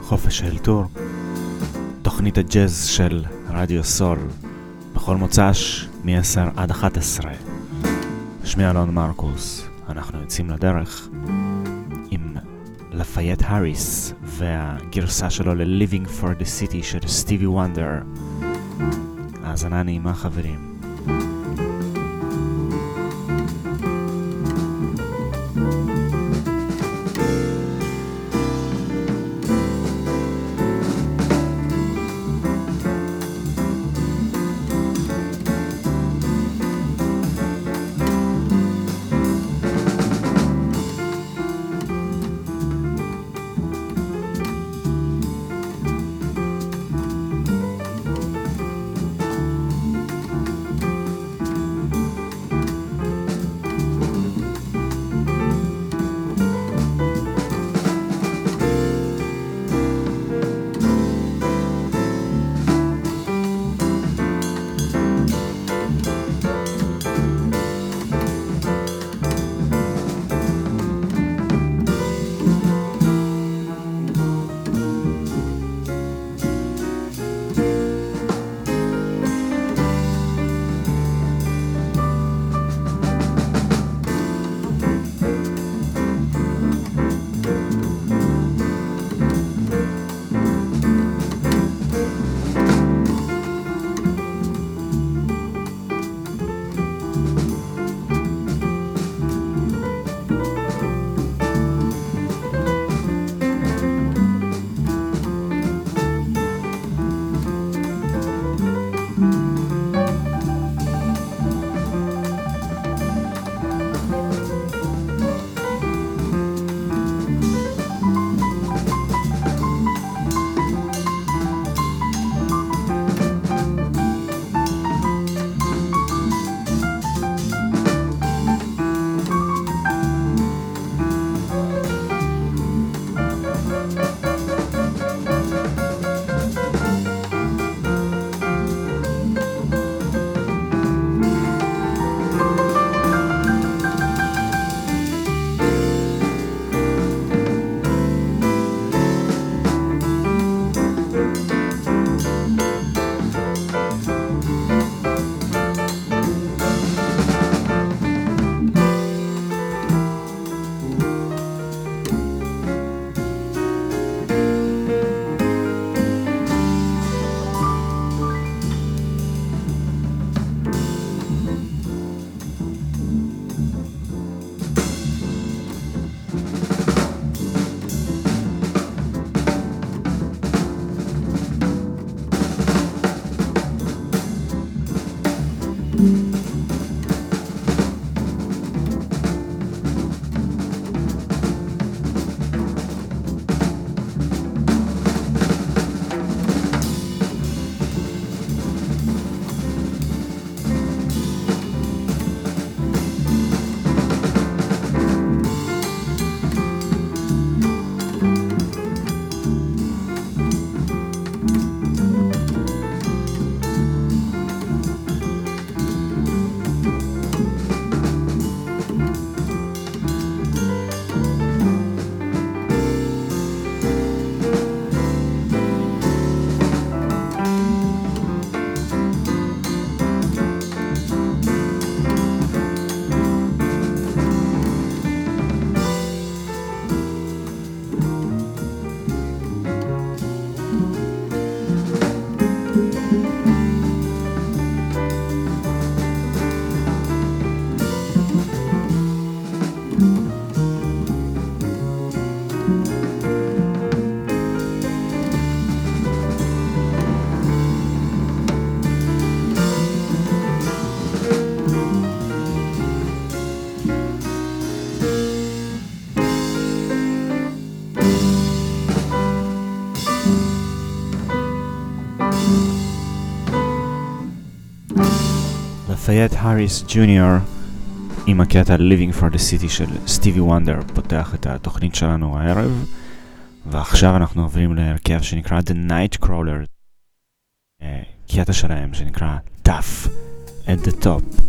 חופש האלתור, תוכנית הג'אז של רדיו סול, בכל מוצ"ש מ-10 עד 11. שמי אלון מרקוס, אנחנו יוצאים לדרך עם לפייט האריס והגרסה שלו ל-Living for the City של סטיבי וונדר. האזנה נעימה חברים. לפייט האריס ג'וניור עם הקטע Living for the City של סטיבי וונדר פותח את התוכנית שלנו הערב. ועכשיו אנחנו עוברים להרכב שנקרא The Night Crawler אה, קטע שלהם שנקרא Tough at the Top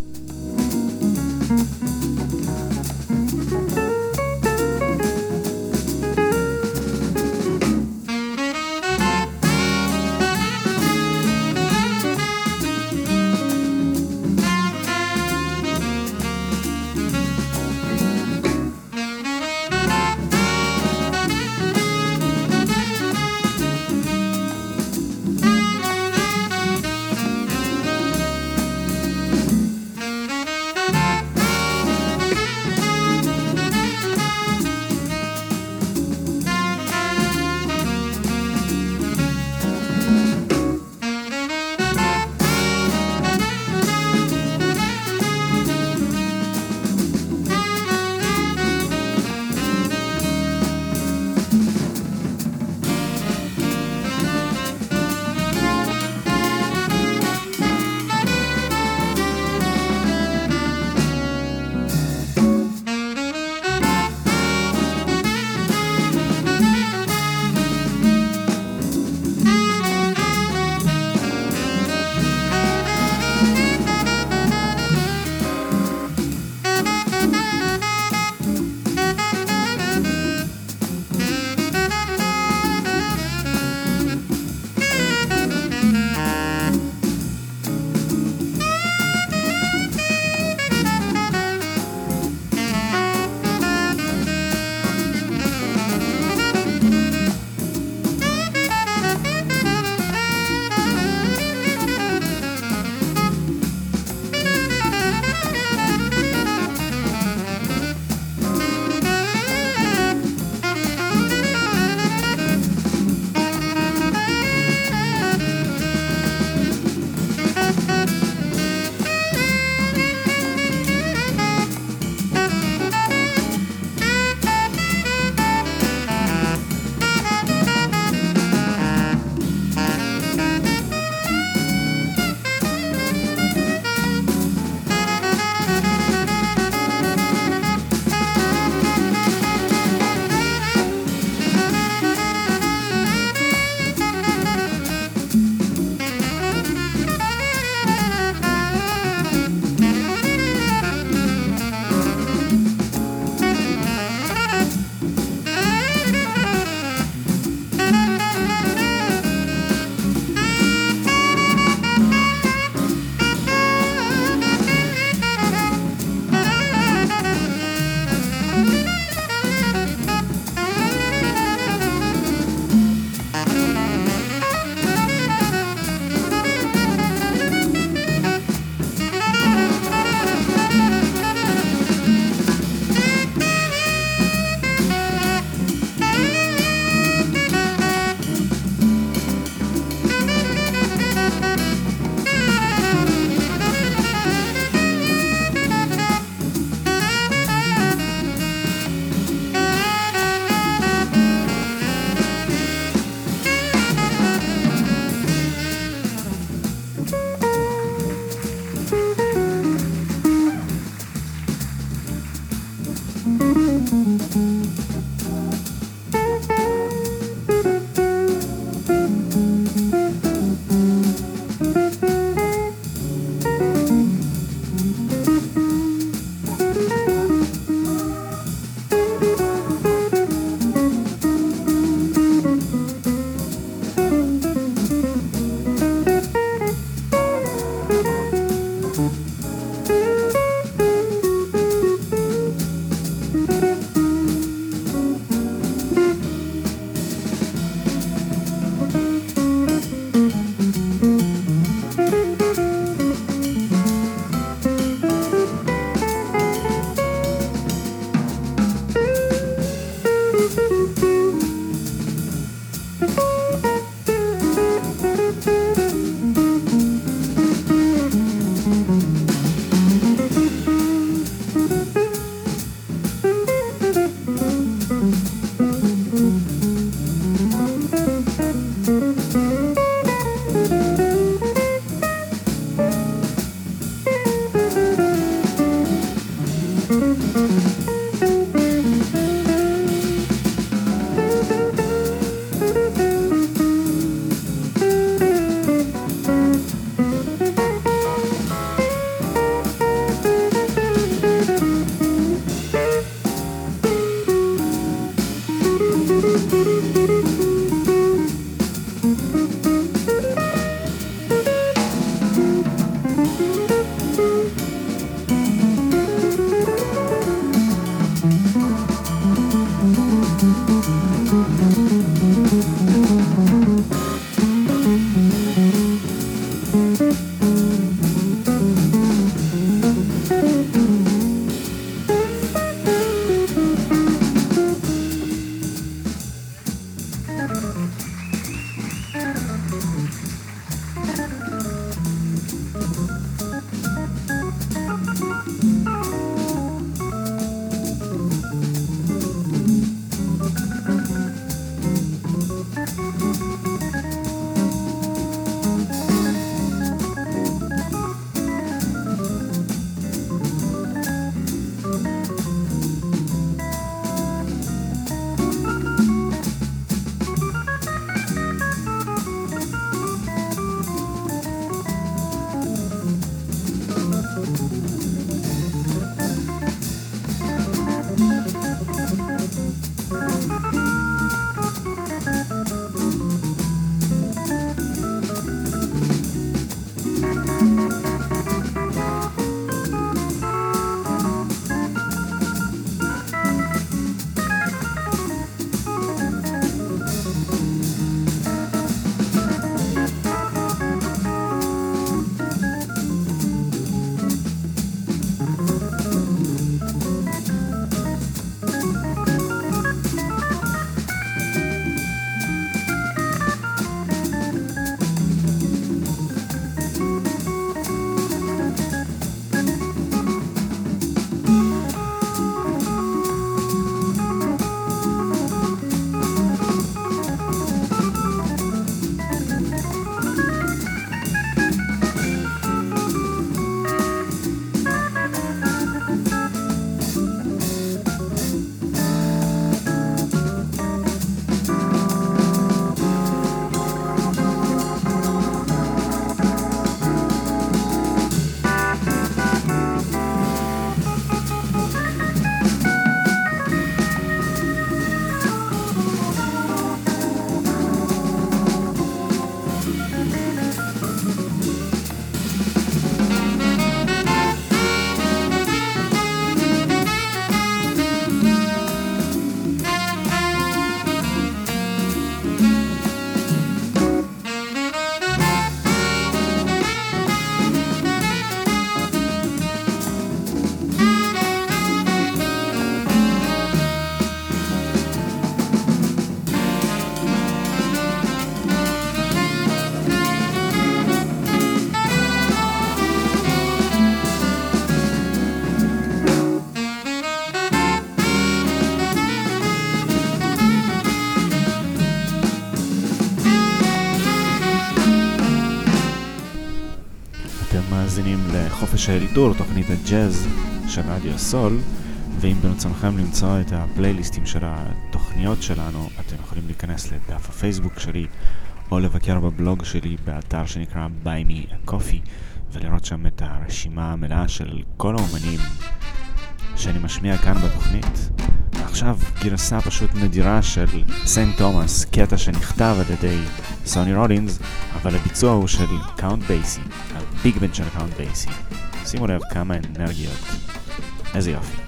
האלתור, תוכנית הג'אז של רדיו סול, ואם ברצונכם למצוא את הפלייליסטים של התוכניות שלנו, אתם יכולים להיכנס לדף הפייסבוק שלי, או לבקר בבלוג שלי באתר שנקרא Buy Me a Coffee, ולראות שם את הרשימה המלאה של כל האומנים שאני משמיע כאן בתוכנית. ועכשיו גרסה פשוט נדירה של סנט תומאס, קטע שנכתב על ידי סוני רולינס, אבל הביצוע הוא של קאונט בייסי, הביג בן של קאונט בייסי. Szimorelv Kámen Nergiát. Ez a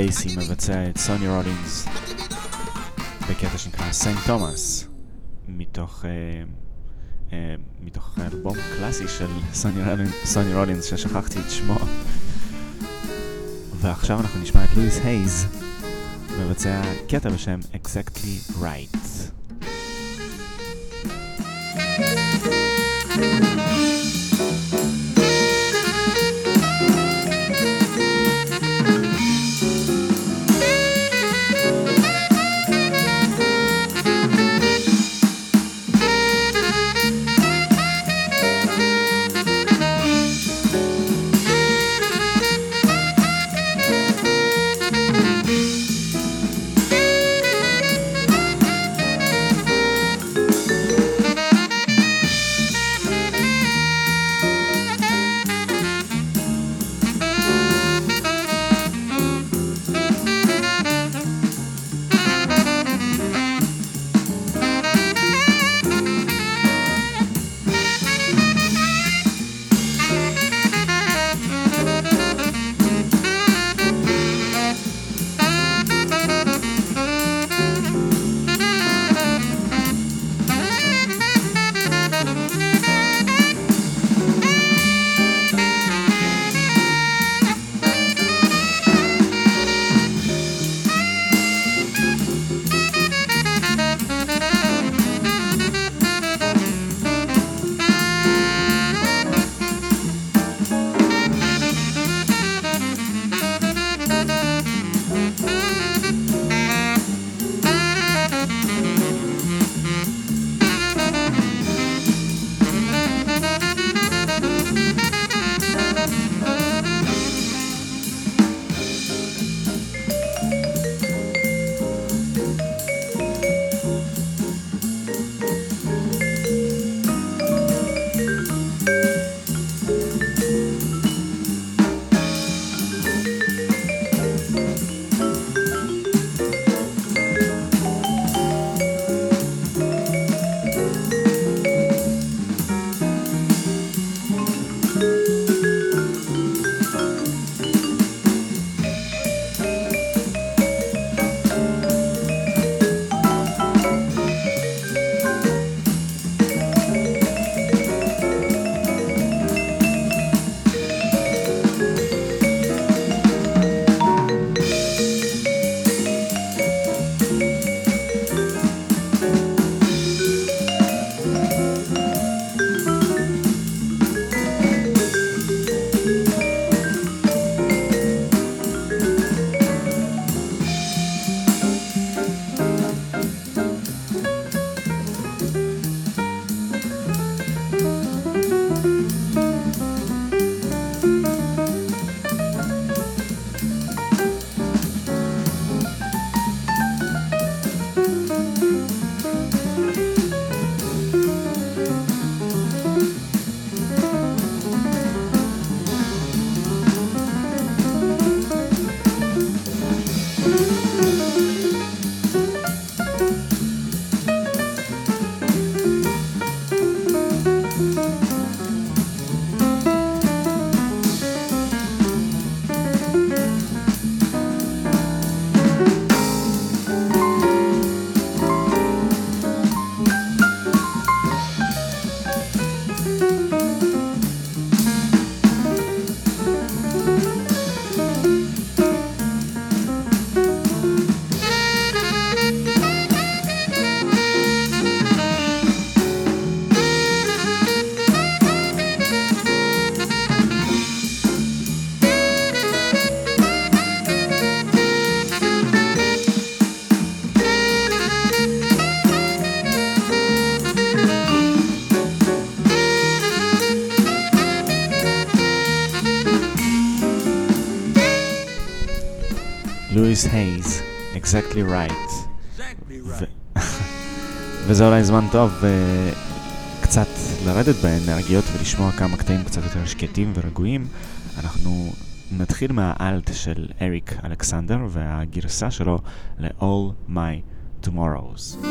בייסי מבצע את סוני רולינס בקטע שנקרא St. Thomas מתוך, uh, uh, מתוך אלבום קלאסי של סוני רולינס, סוני רולינס ששכחתי את שמו ועכשיו אנחנו נשמע את לואיס הייז מבצע קטע בשם Exactly Right. Exactly right. וזה אולי זמן טוב uh, קצת לרדת באנרגיות ולשמוע כמה קטעים קצת יותר שקטים ורגועים. אנחנו נתחיל מהאלט של אריק אלכסנדר והגרסה שלו ל-All My Tomorrows.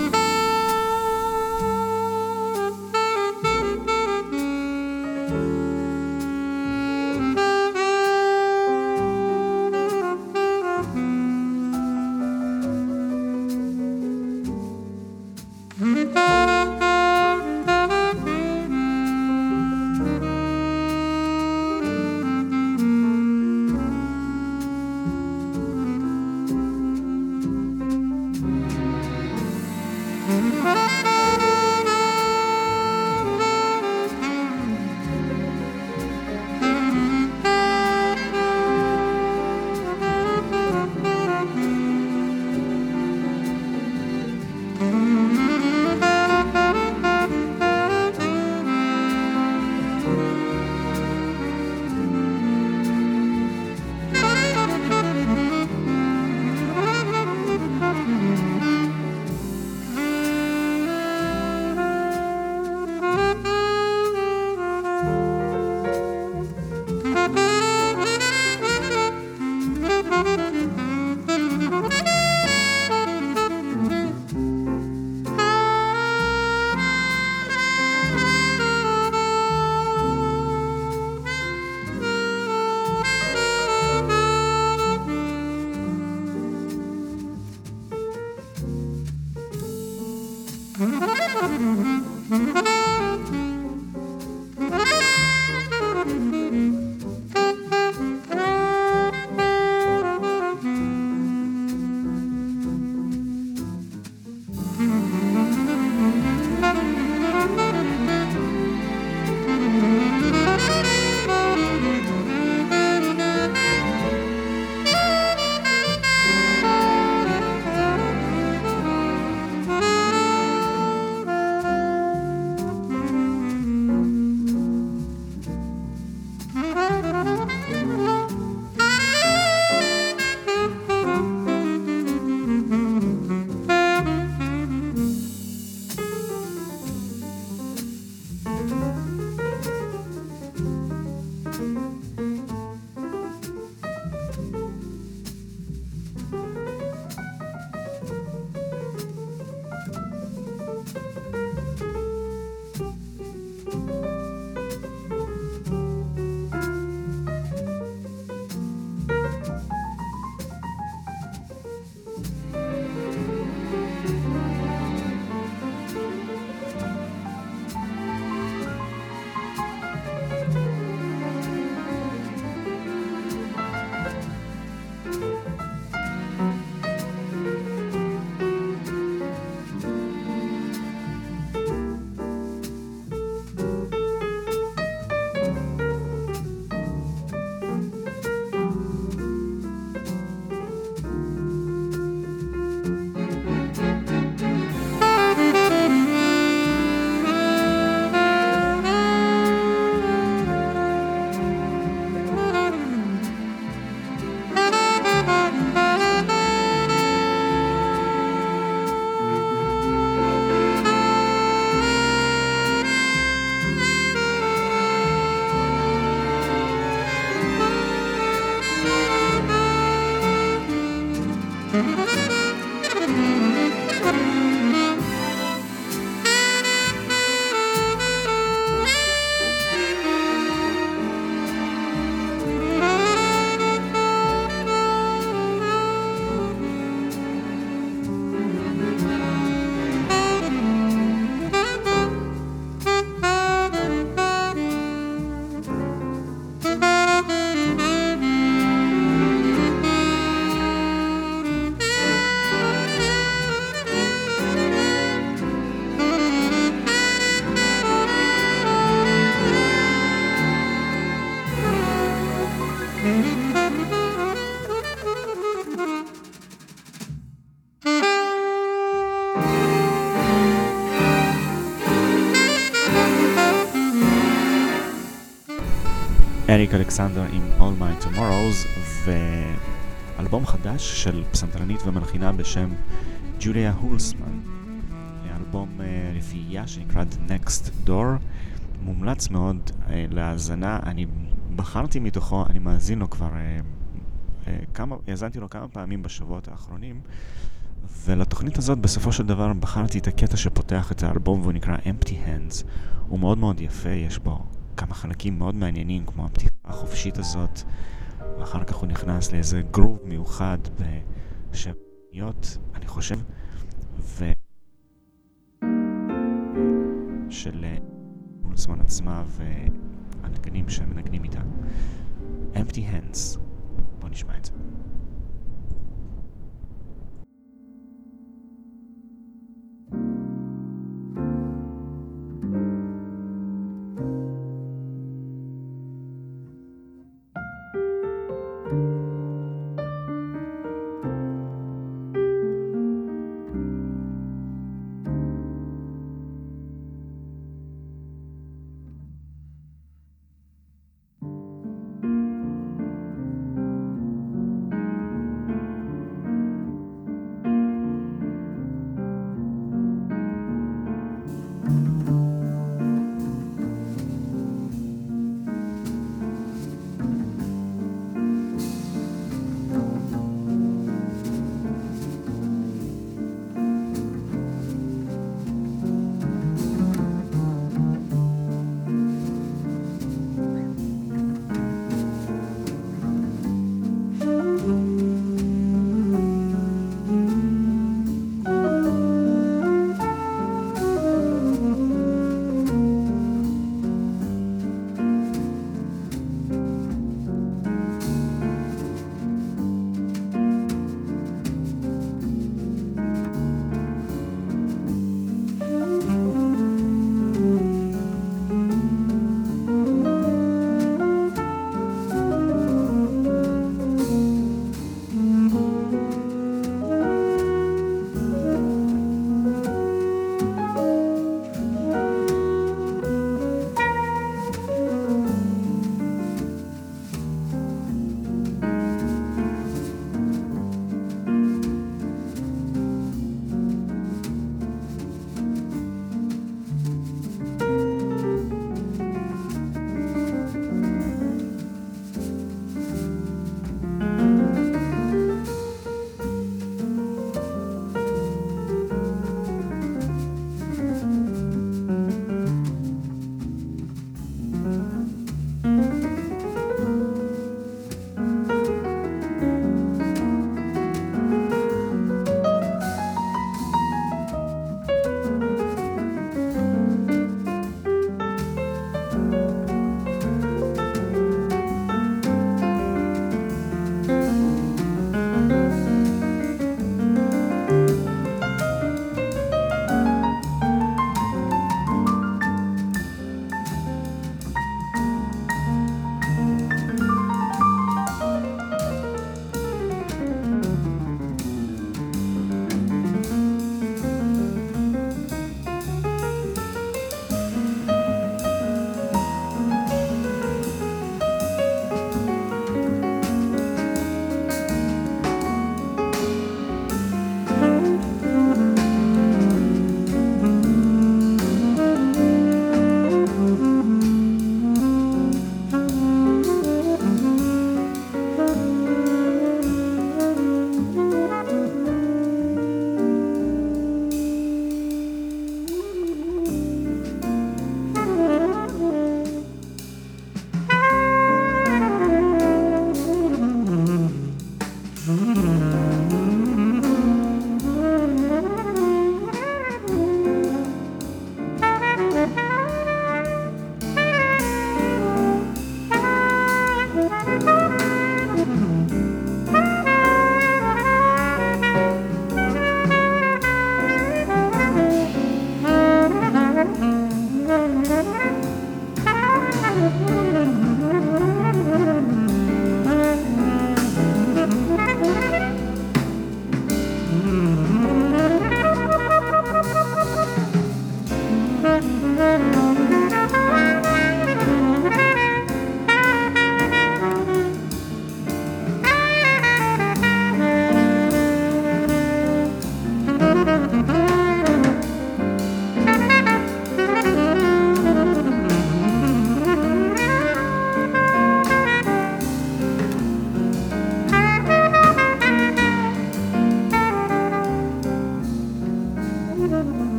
אריק אלכסנדר עם All My Tomorrows ואלבום חדש של פסנתרנית ומלחינה בשם ג'וליה הולסמן. אלבום uh, רביעייה שנקרא The Next Door. מומלץ מאוד uh, להאזנה, אני בחרתי מתוכו, אני מאזין לו כבר uh, כמה, האזנתי לו כמה פעמים בשבועות האחרונים ולתוכנית הזאת בסופו של דבר בחרתי את הקטע שפותח את האלבום והוא נקרא Empty Hands. הוא מאוד מאוד יפה, יש בו כמה חלקים מאוד מעניינים, כמו הפתיחה החופשית הזאת, ואחר כך הוא נכנס לאיזה גרוב מיוחד בשבעיות, אני חושב, ו... של אה, פולסמן עצמה והנגנים שמנגנים איתה. Empty Hands, בואו נשמע את זה.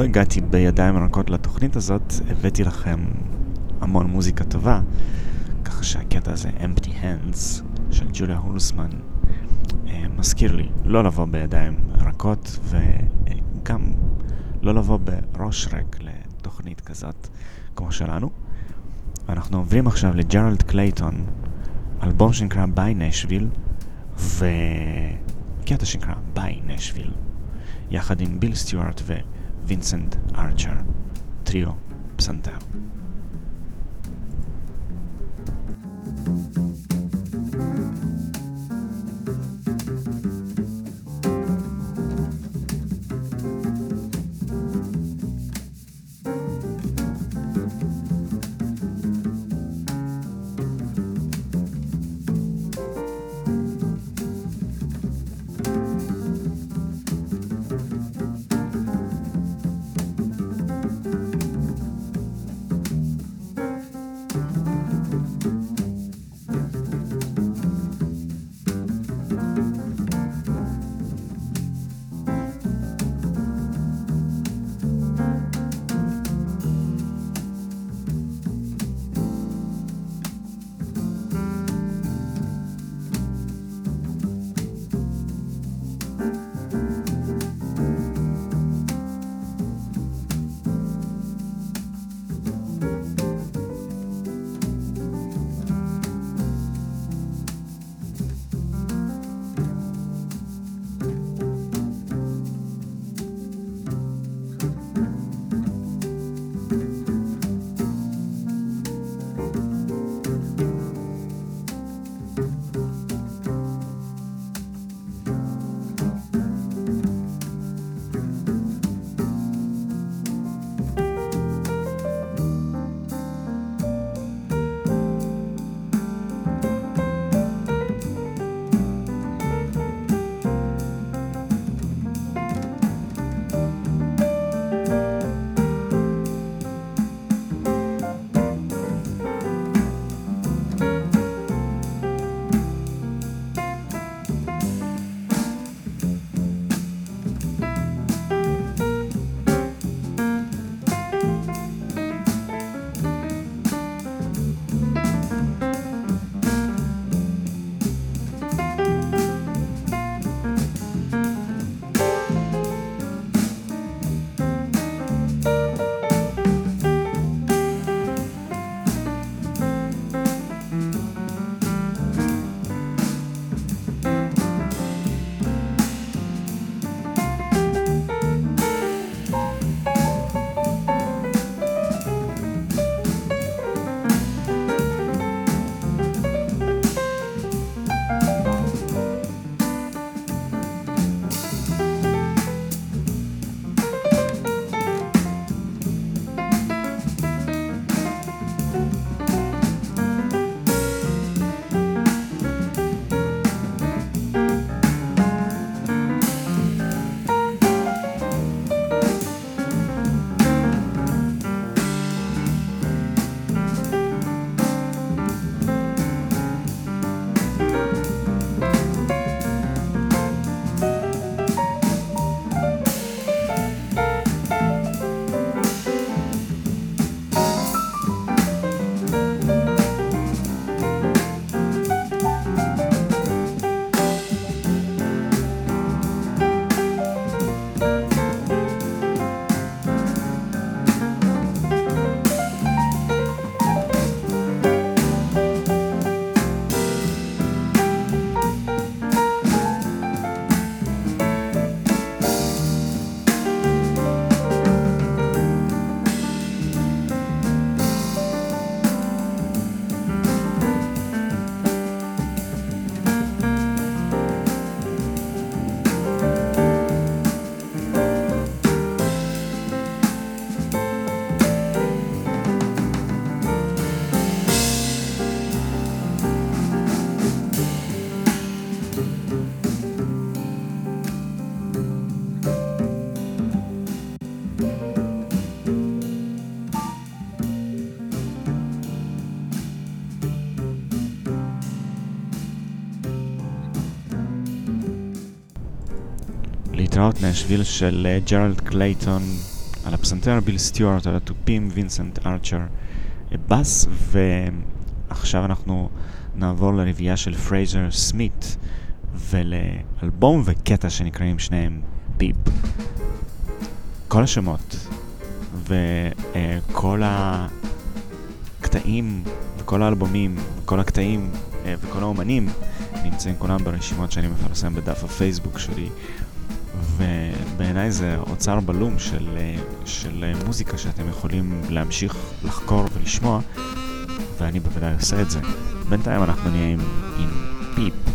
לא הגעתי בידיים רכות לתוכנית הזאת, הבאתי לכם המון מוזיקה טובה, ככה שהקטע הזה, Empty Hands, של ג'וליה הולסמן, uh, מזכיר לי לא לבוא בידיים רכות, וגם לא לבוא בראש ריק לתוכנית כזאת כמו שלנו. אנחנו עוברים עכשיו לג'רלד קלייטון, אלבום שנקרא Bells, וקטע שנקרא Bells, יחד עם ביל סטיוארט ווינסנט ארצ'ר, טריו פסנתר. להתראות נשוויל של ג'רלד קלייטון על הפסנתר ביל סטיוארט, על התופים וינסנט ארצ'ר בס, ועכשיו אנחנו נעבור לרביעייה של פרייזר סמית ולאלבום וקטע שנקראים שניהם Pip. כל השמות וכל הקטעים וכל האלבומים וכל הקטעים וכל האומנים נמצאים כולם ברשימות שאני מפרסם בדף הפייסבוק שלי ובעיניי זה אוצר בלום של, של מוזיקה שאתם יכולים להמשיך לחקור ולשמוע ואני בוודאי עושה את זה. בינתיים אנחנו נהיה עם, עם פיפ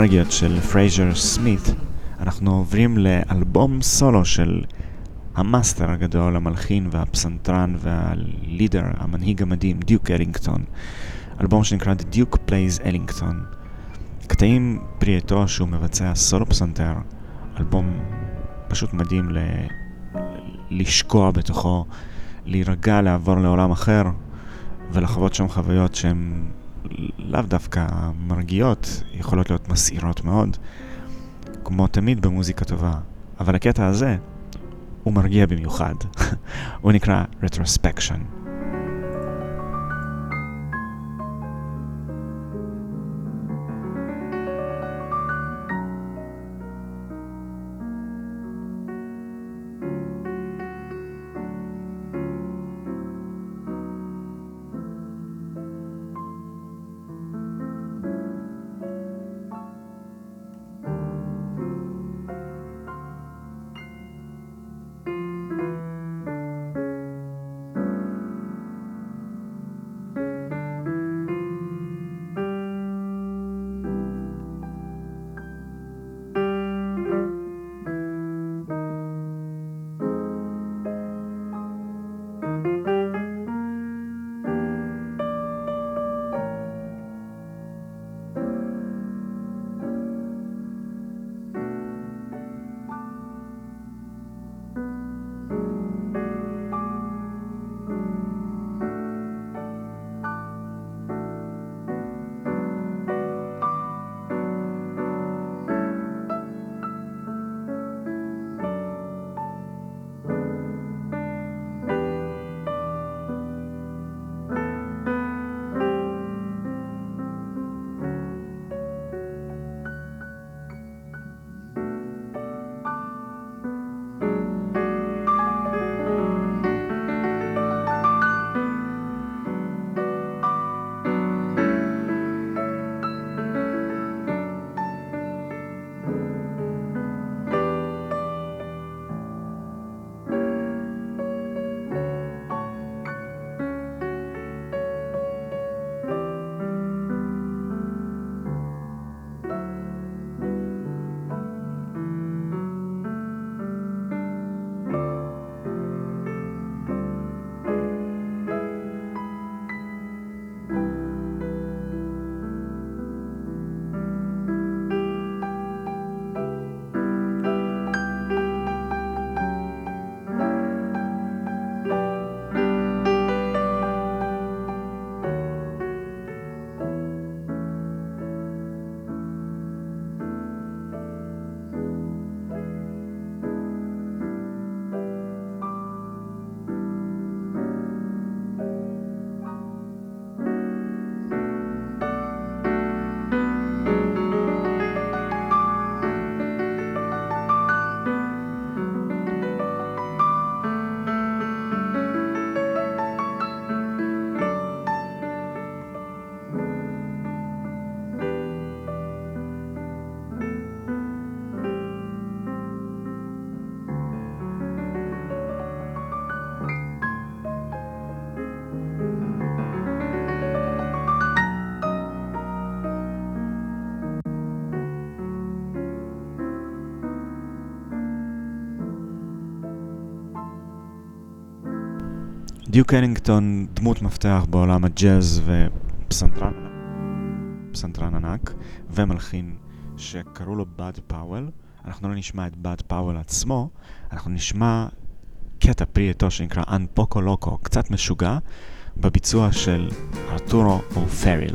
האנרגיות של פרייזר סמית, אנחנו עוברים לאלבום סולו של המאסטר הגדול, המלחין והפסנתרן והלידר, המנהיג המדהים, דיוק אלינגטון. אלבום שנקרא The Duke Plays Ellington. קטעים פרי עטו שהוא מבצע סולו פסנתר, אלבום פשוט מדהים ל... לשקוע בתוכו, להירגע, לעבור לעולם אחר ולחוות שם חוויות שהן לאו דווקא מרגיעות, יכולות להיות מסעירות מאוד, כמו תמיד במוזיקה טובה. אבל הקטע הזה הוא מרגיע במיוחד. הוא נקרא Retrospection. דיוק אלינגטון דמות מפתח בעולם הג'אז ופסנתרן ענק ומלחין שקראו לו בד פאוול. אנחנו לא נשמע את בד פאוול עצמו, אנחנו נשמע קטע פרי עטו שנקרא Un Poco Loco, קצת משוגע, בביצוע של ארתורו או'פריל.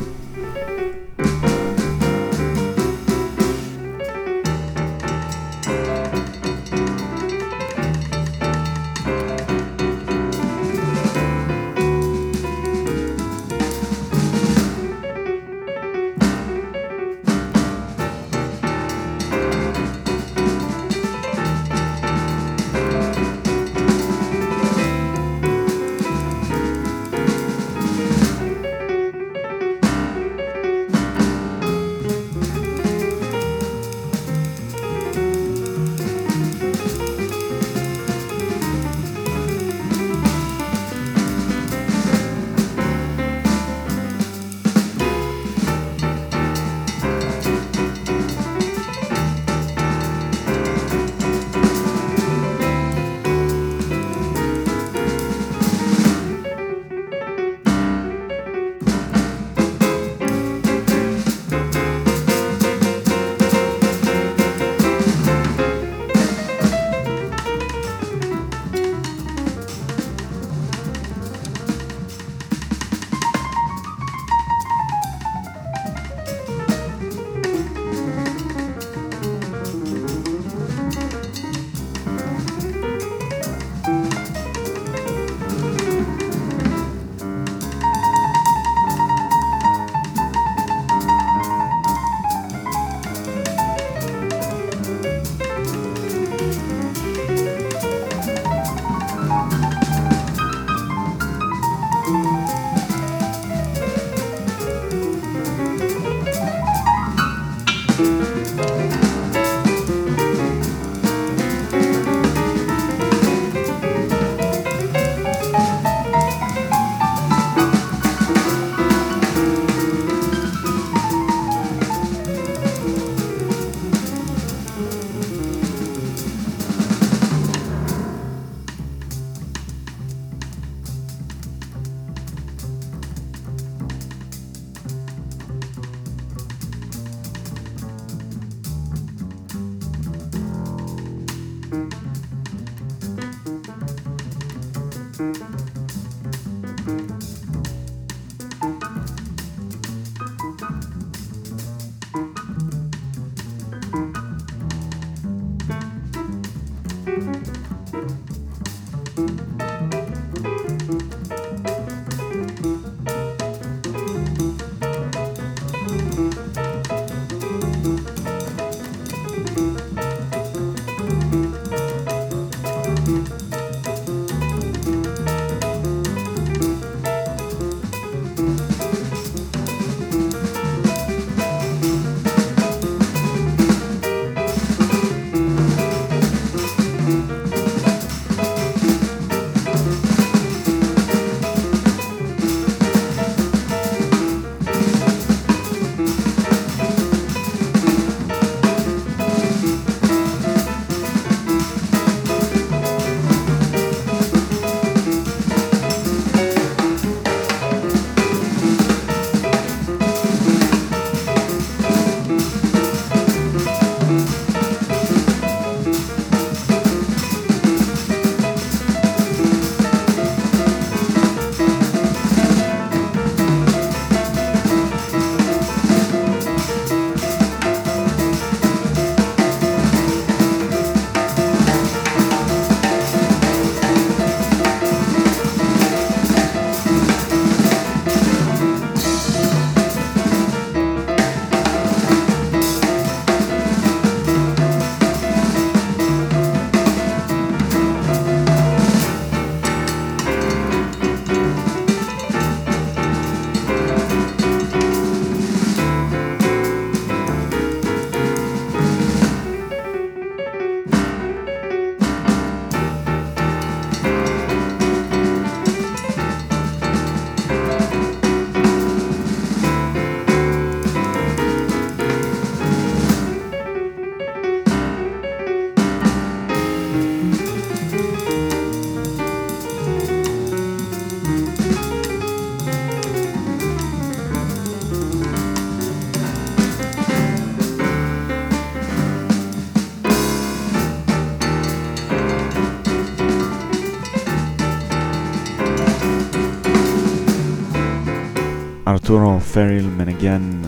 ארתורו פריל מנגן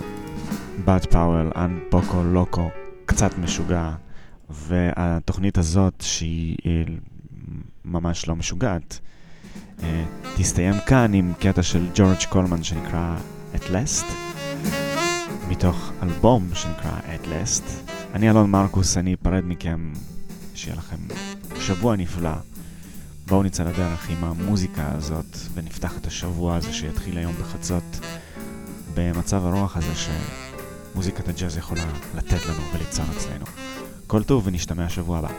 בת פאוול, אנ פוקו לוקו, קצת משוגע, והתוכנית הזאת, שהיא אה, ממש לא משוגעת, אה, תסתיים כאן עם קטע של ג'ורג' קולמן שנקרא At Last, מתוך אלבום שנקרא At Last. אני אלון מרקוס, אני אפרד מכם, שיהיה לכם שבוע נפלא. בואו נצא לדרך עם המוזיקה הזאת ונפתח את השבוע הזה שיתחיל היום בחצות במצב הרוח הזה שמוזיקת הג'אז יכולה לתת לנו וליצור אצלנו. כל טוב ונשתמע שבוע הבא.